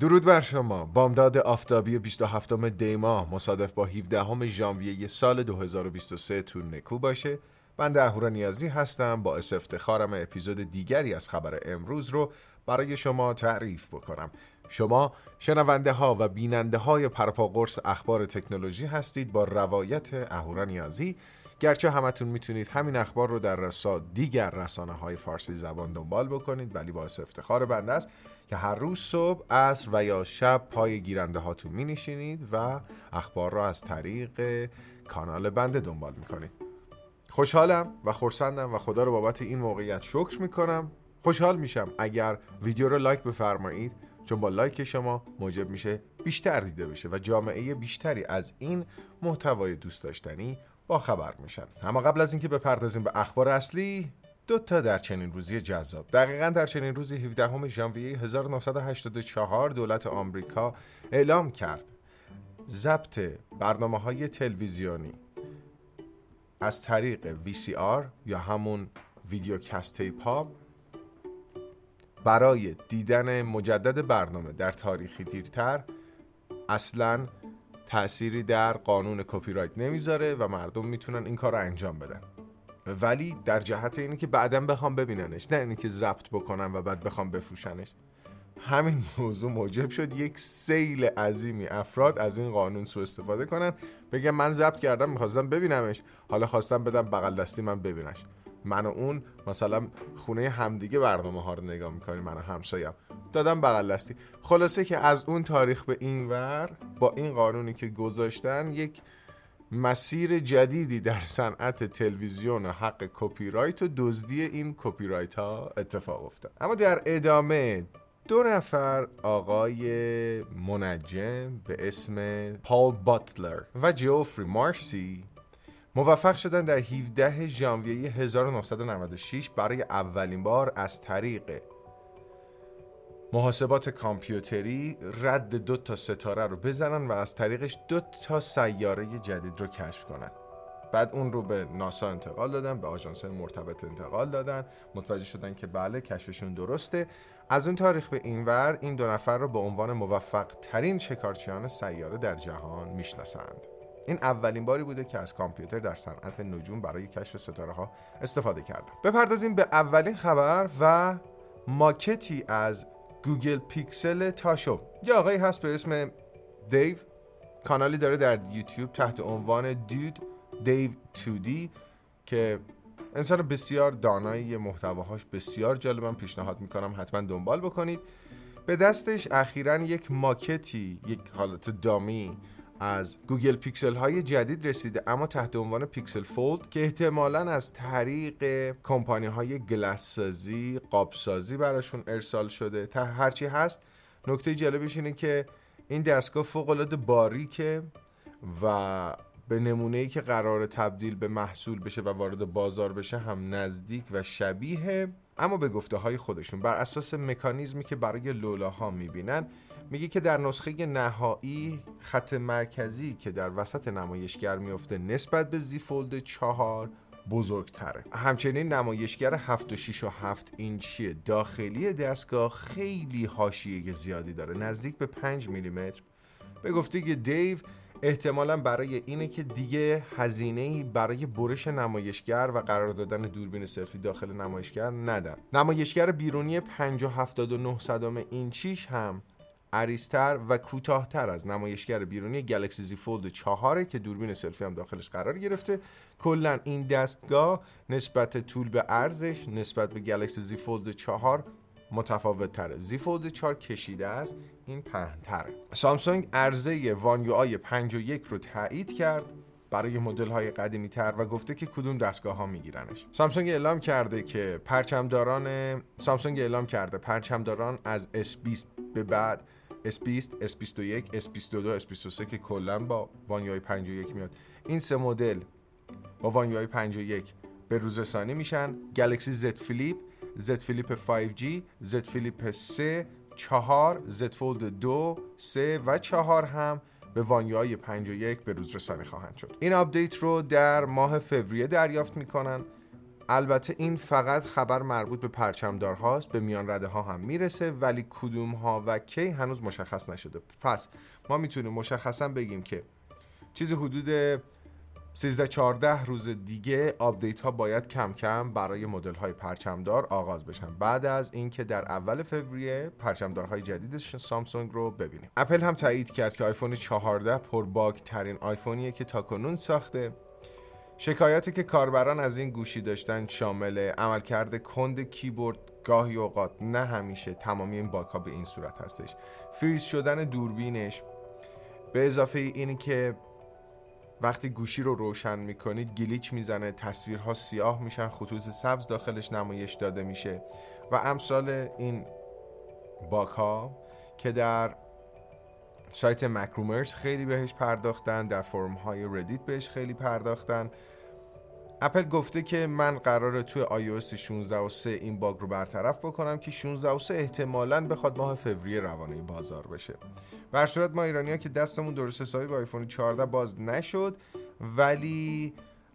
درود بر شما. بامداد آفتابی 27 دیما مصادف با 17 ژانویه سال 2023 تو نکو باشه. من اهورا نیازی هستم با افتخارم اپیزود دیگری از خبر امروز رو برای شما تعریف بکنم. شما شنونده ها و بیننده های پرپاقرص اخبار تکنولوژی هستید. با روایت اهورا نیازی گرچه همتون می‌تونید همین اخبار رو در رسا دیگر رسانه های فارسی زبان دنبال بکنید ولی باعث افتخار بنده است که هر روز صبح، عصر و یا شب پای گیرنده هاتون می نشینید و اخبار را از طریق کانال بنده دنبال می کنید. خوشحالم و خورسندم و خدا رو بابت این موقعیت شکر می کنم. خوشحال میشم اگر ویدیو رو لایک بفرمایید چون با لایک شما موجب میشه بیشتر دیده بشه و جامعه بیشتری از این محتوای دوست داشتنی با خبر میشن. اما قبل از اینکه بپردازیم به اخبار اصلی دو تا در چنین روزی جذاب. دقیقا در چنین روزی 17 ژانویه 1984 دولت آمریکا اعلام کرد. ضبط برنامه های تلویزیونی از طریق VCR یا همون video cassette ها برای دیدن مجدد برنامه در تاریخی دیرتر اصلا تأثیری در قانون کپی رایت نمی‌ذاره و مردم می‌تونن این کار رو انجام بدن. ولی در جهت اینه که بعدا بخوام ببیننش نه اینه که ضبط بکنم و بعد بخوام بفروشنش. همین موضوع موجب شد یک سیل عظیمی افراد از این قانون سو استفاده کنن. بگم من ضبط کردم می‌خواستم ببینمش. حالا خواستم بدم بغل دستی من ببینش. من و اون مثلا خونه همدیگه برنامه ها رو نگاه می‌کنیم من و همسایم. دادم بغل دستی. خلاصه که از اون تاریخ به این ور با این قانونی که گذاشتن یک مسیر جدیدی در صنعت تلویزیون و حق کپی رایت و دزدی این کپی رایت ها اتفاق افتاد. اما در ادامه دو نفر آقای منجم به اسم پال باتلر و جفری مارسی موفق شدن در 17 ژانویه 1996 برای اولین بار از طریق محاسبات کامپیوتری رد دو تا ستاره رو بزنن و از طریقش دو تا سیاره جدید رو کشف کنن. بعد اون رو به ناسا انتقال دادن به آژانس مرتبط انتقال دادن. متوجه شدن که بله کشفشون درسته. از اون تاریخ به اینور این دو نفر رو به عنوان موفق ترین شکارچیان سیاره در جهان می‌شناسند. این اولین باری بوده که از کامپیوتر در صنعت نجوم برای کشف ستاره ها استفاده کرده بپردازیم به اولین خبر و ماکتی از گوگل پیکسل تاشو. یه آقایی هست به اسم Dave. کانالی داره در یوتیوب تحت عنوان Dave 2D که انسان بسیار دانایی محتواهاش بسیار جالبم پیشنهاد می‌کنم حتما دنبال بکنید. به دستش اخیرا یک ماکتی یک حالت dummy از گوگل پیکسل های جدید رسیده اما تحت عنوان Pixel Fold که احتمالا از طریق کمپانی های glass سازی قاب سازی براشون ارسال شده. تا هرچی هست نکته جالبش اینه که این دستگاه فوق العاده باریکه و به نمونه ای که قرار تبدیل به محصول بشه و وارد بازار بشه هم نزدیک و شبیه اما به گفته های خودشون. بر اساس مکانیزمی که برای لولاها می‌بینن میگه که در نسخه نهایی خط مرکزی که در وسط نمایشگر میفته نسبت به زی فولد 4 بزرگتره. همچنین نمایشگر 7 و 6 و 7 اینچی داخلی دستگاه خیلی حاشیه زیادی داره نزدیک به 5 میلیمتر. به گفته دیو احتمالا برای اینه که دیگه هزینه برای برش نمایشگر و قرار دادن دوربین سلفی داخل نمایشگر ندن نمایشگر بیرونی 5 و 79 صدام اینچیش هم عریضتر و کوتاهتر از نمایشگر بیرونی گلکسی زی فولد 4 که دوربین سلفی هم داخلش قرار گرفته. کلا این دستگاه نسبت طول به ارزش نسبت به گلکسی زی فولد 4 متفاوت تره زی فولد 4 کشیده است این پهنتره. سامسونگ عرضه وان یو آی 51 رو تایید کرد برای مدل های قدیمی تر و گفته که کدوم دستگاه ها میگیرنش. سامسونگ اعلام کرده که پرچمداران سامسونگ اعلام کرده پرچمداران از S20 به بعد S20, S21, S22, S23 که کلا با وانیای 51 میاد. این سه مدل با وانیای 51 به روز رسانی میشن. Galaxy Z Flip Z Flip 5G Z Flip 3 4 Z Fold 2 3 و 4 هم به One UI 51 به روز رسانی خواهند شد. این آپدیت رو در ماه فوریه دریافت می‌کنن. البته این فقط خبر مربوط به پرچمدار هاست به میان رده ها هم می‌رسه ولی کدوم ها و کی هنوز مشخص نشده. پس ما می‌تونیم مشخصا بگیم که چیز حدود 13 14 روز دیگه آپدیت ها باید کم کم برای مدل های پرچمدار آغاز بشن. بعد از اینکه در اول فوریه های جدید سامسونگ رو ببینیم. اپل هم تایید کرد که آیفون 14 پر باگ ترین آیفونیه که تاکنون ساخته. شکایاتی که کاربران از این گوشی داشتن شامل عملکرد کند کیبورد گاهی اوقات نه همیشه تمامی این باگ ها به این صورت هستش. فریز شدن دوربینش. به اضافه اینی که وقتی گوشی رو روشن می‌کنید glitch می‌زنه تصویرها سیاه میشن خطوط سبز داخلش نمایش داده میشه. و امثال این باگ ها که در سایت MacRumors خیلی بهش پرداختن در forum های Reddit بهش خیلی پرداختن. اپل گفته که من قراره توی iOS 16 و 3 این باگ رو برطرف بکنم که 16 و 3 احتمالا بخواد ماه فوریه روانه بازار بشه. بر صورت ما ایرانی ها که دستمون درست حسابی با آیفون 14 باز نشد ولی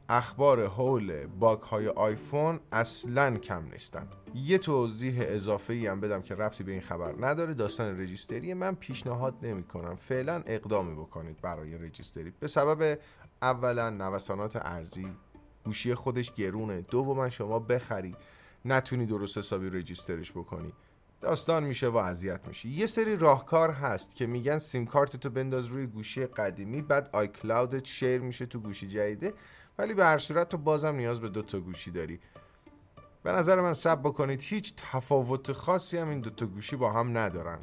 اخبار حول باگ های آیفون اصلا کم نیستن. یه توضیح اضافه ای هم بدم که ربطی به این خبر نداره. داستان رجیستری من پیشنهاد نمی کنم فعلا اقدامی بکنید برای رجیستری. به سبب اولا نوسانات ارزی گوشی خودش گرونه. دوما شما بخری. نتونی درست حسابی رجیسترش بکنی. داستان میشه و اذیت میشه یه سری راهکار هست که میگن سیم کارت تو بنداز روی گوشی قدیمی بعد آی کلاودت شیر میشه تو گوشی جدیده ولی به هر صورت تو بازم نیاز به دو تا گوشی داری. به نظر من سب بکنید هیچ تفاوت خاصی هم این دوتا گوشی با هم ندارن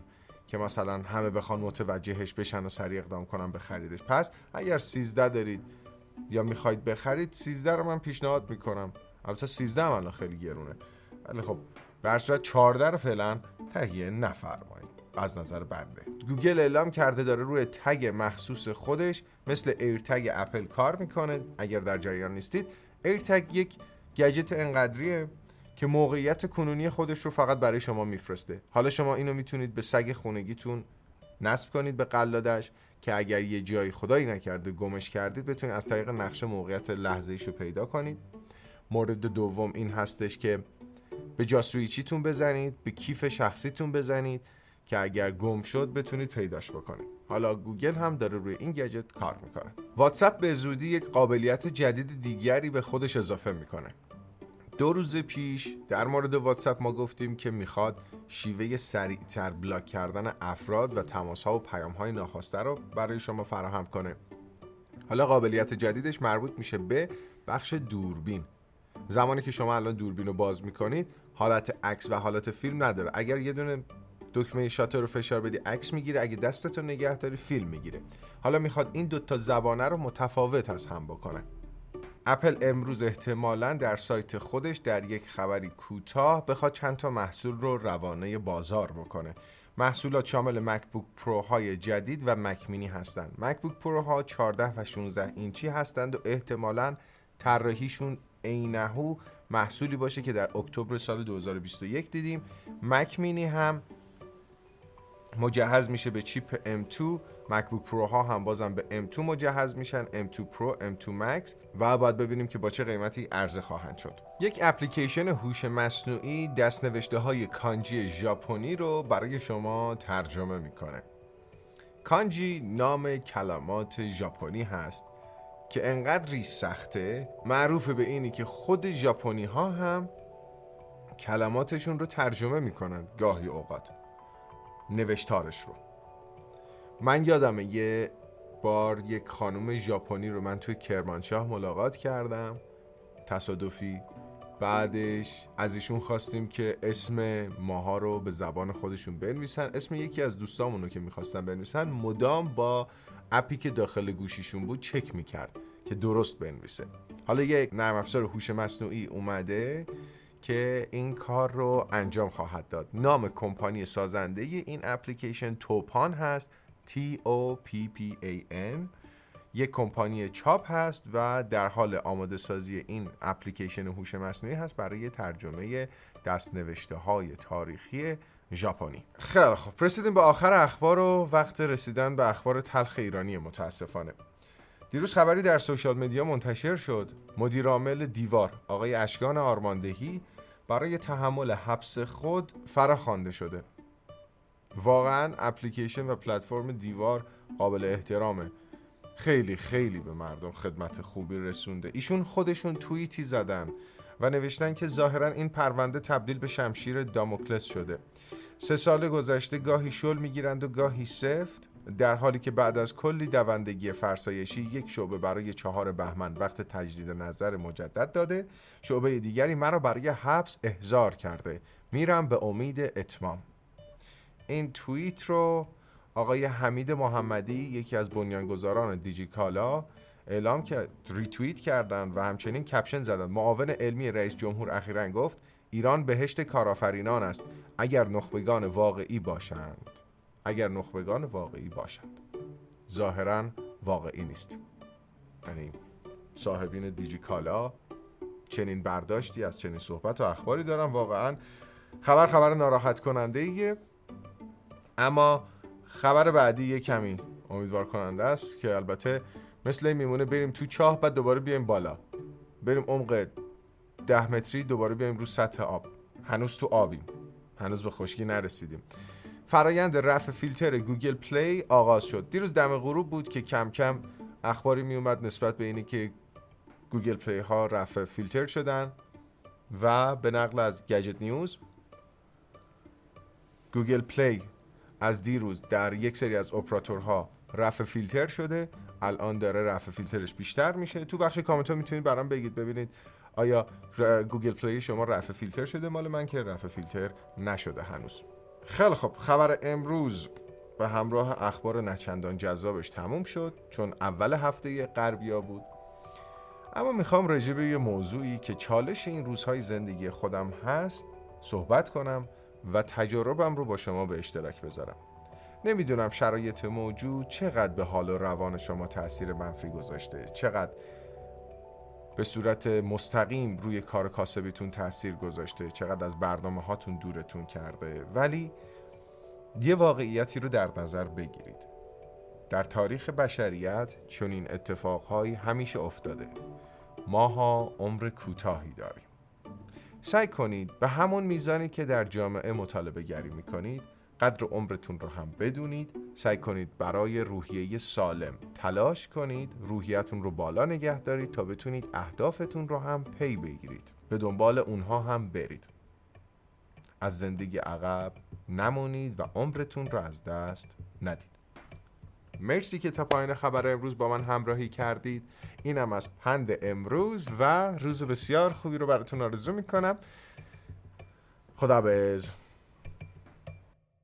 که مثلا همه بخوان متوجهش بشن و سریع اقدام کنن به خریدش. پس اگر 13 دارید یا می‌خواید بخرید 13 رو من پیشنهاد می‌کنم. البته 13 هم الان خیلی گرونه. ولی خب به صورت 14 رو فعلا تهیه نفرمایید. از نظر بنده. گوگل اعلام کرده داره روی tag مخصوص خودش مثل AirTag اپل کار می‌کنه. اگر در جریان نیستید AirTag یک گجت انقدریه که موقعیت کنونی خودش رو فقط برای شما میفرسته. حالا شما اینو می‌تونید به سگ خونگیتون نصب کنید به قلادش که اگر یه جایی خدایی نکرده گمش کردید بتونید از طریق نقشه موقعیت لحظه رو پیدا کنید. مورد دوم این هستش که به جاسویچیتون بزنید به کیف شخصیتون بزنید که اگر گم شد بتونید پیداش بکنید. حالا گوگل هم داره روی این گجت کار می‌کنه. واتساپ به زودی یک قابلیت جدید دیگری به خودش اضافه می‌کنه. دو روز پیش در مورد واتساپ ما گفتیم که می‌خواد شیوه سریعتر بلاک کردن افراد و تماس ها و پیام های ناخواسته رو برای شما فراهم کنه. حالا قابلیت جدیدش مربوط میشه به بخش دوربین. زمانی که شما الان دوربین رو باز می‌کنید حالت عکس و حالت فیلم نداره. اگر یه دونه دکمه شاتر رو فشار بدی عکس می‌گیره. اگه دستتو نگه داری فیلم می‌گیره. حالا می‌خواد این دوتا زبانه رو متفاوت از هم بکنه. اپل امروز احتمالا در سایت خودش در یک خبری کوتاه بخواد چند تا محصول رو روانه بازار بکنه. محصولات شامل مکبوک پرو های جدید و مک مینی هستند مکبوک پرو ها 14 و 16 اینچی هستند و احتمالا طراحیشون عینهو محصولی باشه که در اکتبر سال 2021 دیدیم. مک مینی هم مجهز میشه به چیپ M2 مکبوک پرو ها هم بازم به M2 مجهز میشن. M2 Pro M2 Max. و باید ببینیم که با چه قیمتی عرضه خواهند شد. یک اپلیکیشن هوش مصنوعی دستنوشته های کانجی ژاپنی رو برای شما ترجمه می‌کنه. کانجی نام کلمات ژاپنی هست که انقدری سخته. معروف به اینی که خود ژاپنی ها هم کلماتشون رو ترجمه می‌کنند گاهی اوقات. نوشتارش رو. من یادمه یه بار یک خانم ژاپنی رو من توی کرمانشاه ملاقات کردم. تصادفی. بعدش از ایشون خواستیم که اسم ماها رو به زبان خودشون بنویسن. اسم یکی از دوستامون رو که می‌خواستن بنویسن مدام با اپی که داخل گوشیشون بود چک می‌کرد که درست بنویسه. حالا یک نرم افزار هوش مصنوعی اومده. که این کار رو انجام خواهد داد. نام کمپانی سازنده این اپلیکیشن توپان هست. T O P P A N. یک کمپانی چاپ هست و در حال آماده سازی این اپلیکیشن هوش مصنوعی هست برای ترجمه دستنوشته های تاریخی ژاپنی. خیلی خب رسیدیم به آخر اخبار و وقت رسیدن به اخبار تلخ ایرانی متاسفانه. دیروز خبری در سوشال مدیا منتشر شد. مدیرعامل دیوار آقای اشکان آرماندهی برای تحمل حبس خود فراخوانده شده. واقعا اپلیکیشن و پلتفرم دیوار قابل احترامه. خیلی خیلی به مردم خدمت خوبی رسونده. ایشون خودشون توییتی زدن و نوشتن که ظاهرا این پرونده تبدیل به شمشیر داموکلس شده. سه سال گذشته گاهی شل می‌گیرند و گاهی سفت. در حالی که بعد از کلی دوندگی فرسایشی یک شعبه برای چهار بهمن وقت تجدید نظر مجدد داده شعبه دیگری مرا برای حبس احضار کرده. میرم به امید اتمام. این توییت رو آقای حمید محمدی یکی از بنیانگذاران دیجیکالا اعلام که ریتوییت کردند و همچنین کپشن زدند معاون علمی رئیس جمهور اخیرا گفت ایران بهشت کارآفرینان است اگر نخبگان واقعی باشند. اگر نخبگان واقعی باشند. ظاهرا واقعی نیست. یعنی صاحبین دیجیکالا چنین برداشتی از چنین صحبت و اخباری دارن واقعا. خبر خبر ناراحت کننده ایه اما خبر بعدی یه کمی امیدوار کننده است که البته مثل این میمونه بریم تو چاه بعد دوباره بیایم بالا. بریم عمق ده متری دوباره بیایم رو سطح آب. هنوز تو آبیم. هنوز به خشکی نرسیدیم. فرایند رفع فیلتر گوگل پلی آغاز شد. دیروز دم غروب بود که کم کم اخباری می اومد نسبت به اینی که گوگل پلی ها رفع فیلتر شدن و به نقل از گجت نیوز گوگل پلی از دیروز در یک سری از اپراتورها رفع فیلتر شده. الان داره رفع فیلترش بیشتر میشه. تو بخش کامنت ها می‌تونید برام بگید ببینید آیا گوگل پلی شما رفع فیلتر شده؟ مال من که رفع فیلتر نشده هنوز. خیلی خب خبر امروز به همراه اخبار نچندان جذابش تموم شد چون اول هفته غربیا بود. اما می‌خوام راجع به یه موضوعی که چالش این روزهای زندگی خودم هست صحبت کنم و تجاربم رو با شما به اشتراک بذارم. نمی‌دونم شرایط موجود چقدر به حال و روان شما تاثیر منفی گذاشته چقدر به صورت مستقیم روی کار کاسبیتون تاثیر گذاشته چقدر از برنامه هاتون دورتون کرده. ولی یه واقعیتی رو در نظر بگیرید. در تاریخ بشریت چنین اتفاقهایی همیشه افتاده. ماها عمر کوتاهی داریم. سعی کنید به همون میزانی که در جامعه مطالبه گری می‌کنید قدر عمرتون رو هم بدونید سعی کنید برای روحیه سالم تلاش کنید روحیتون رو بالا نگه دارید تا بتونید اهدافتون رو هم پی بگیرید. به دنبال اونها هم برید. از زندگی عقب نمونید و عمرتون رو از دست ندید. مرسی که تا پایین خبر امروز با من همراهی کردید. اینم از پند امروز و روز بسیار خوبی رو براتون آرزو می‌کنم. خدا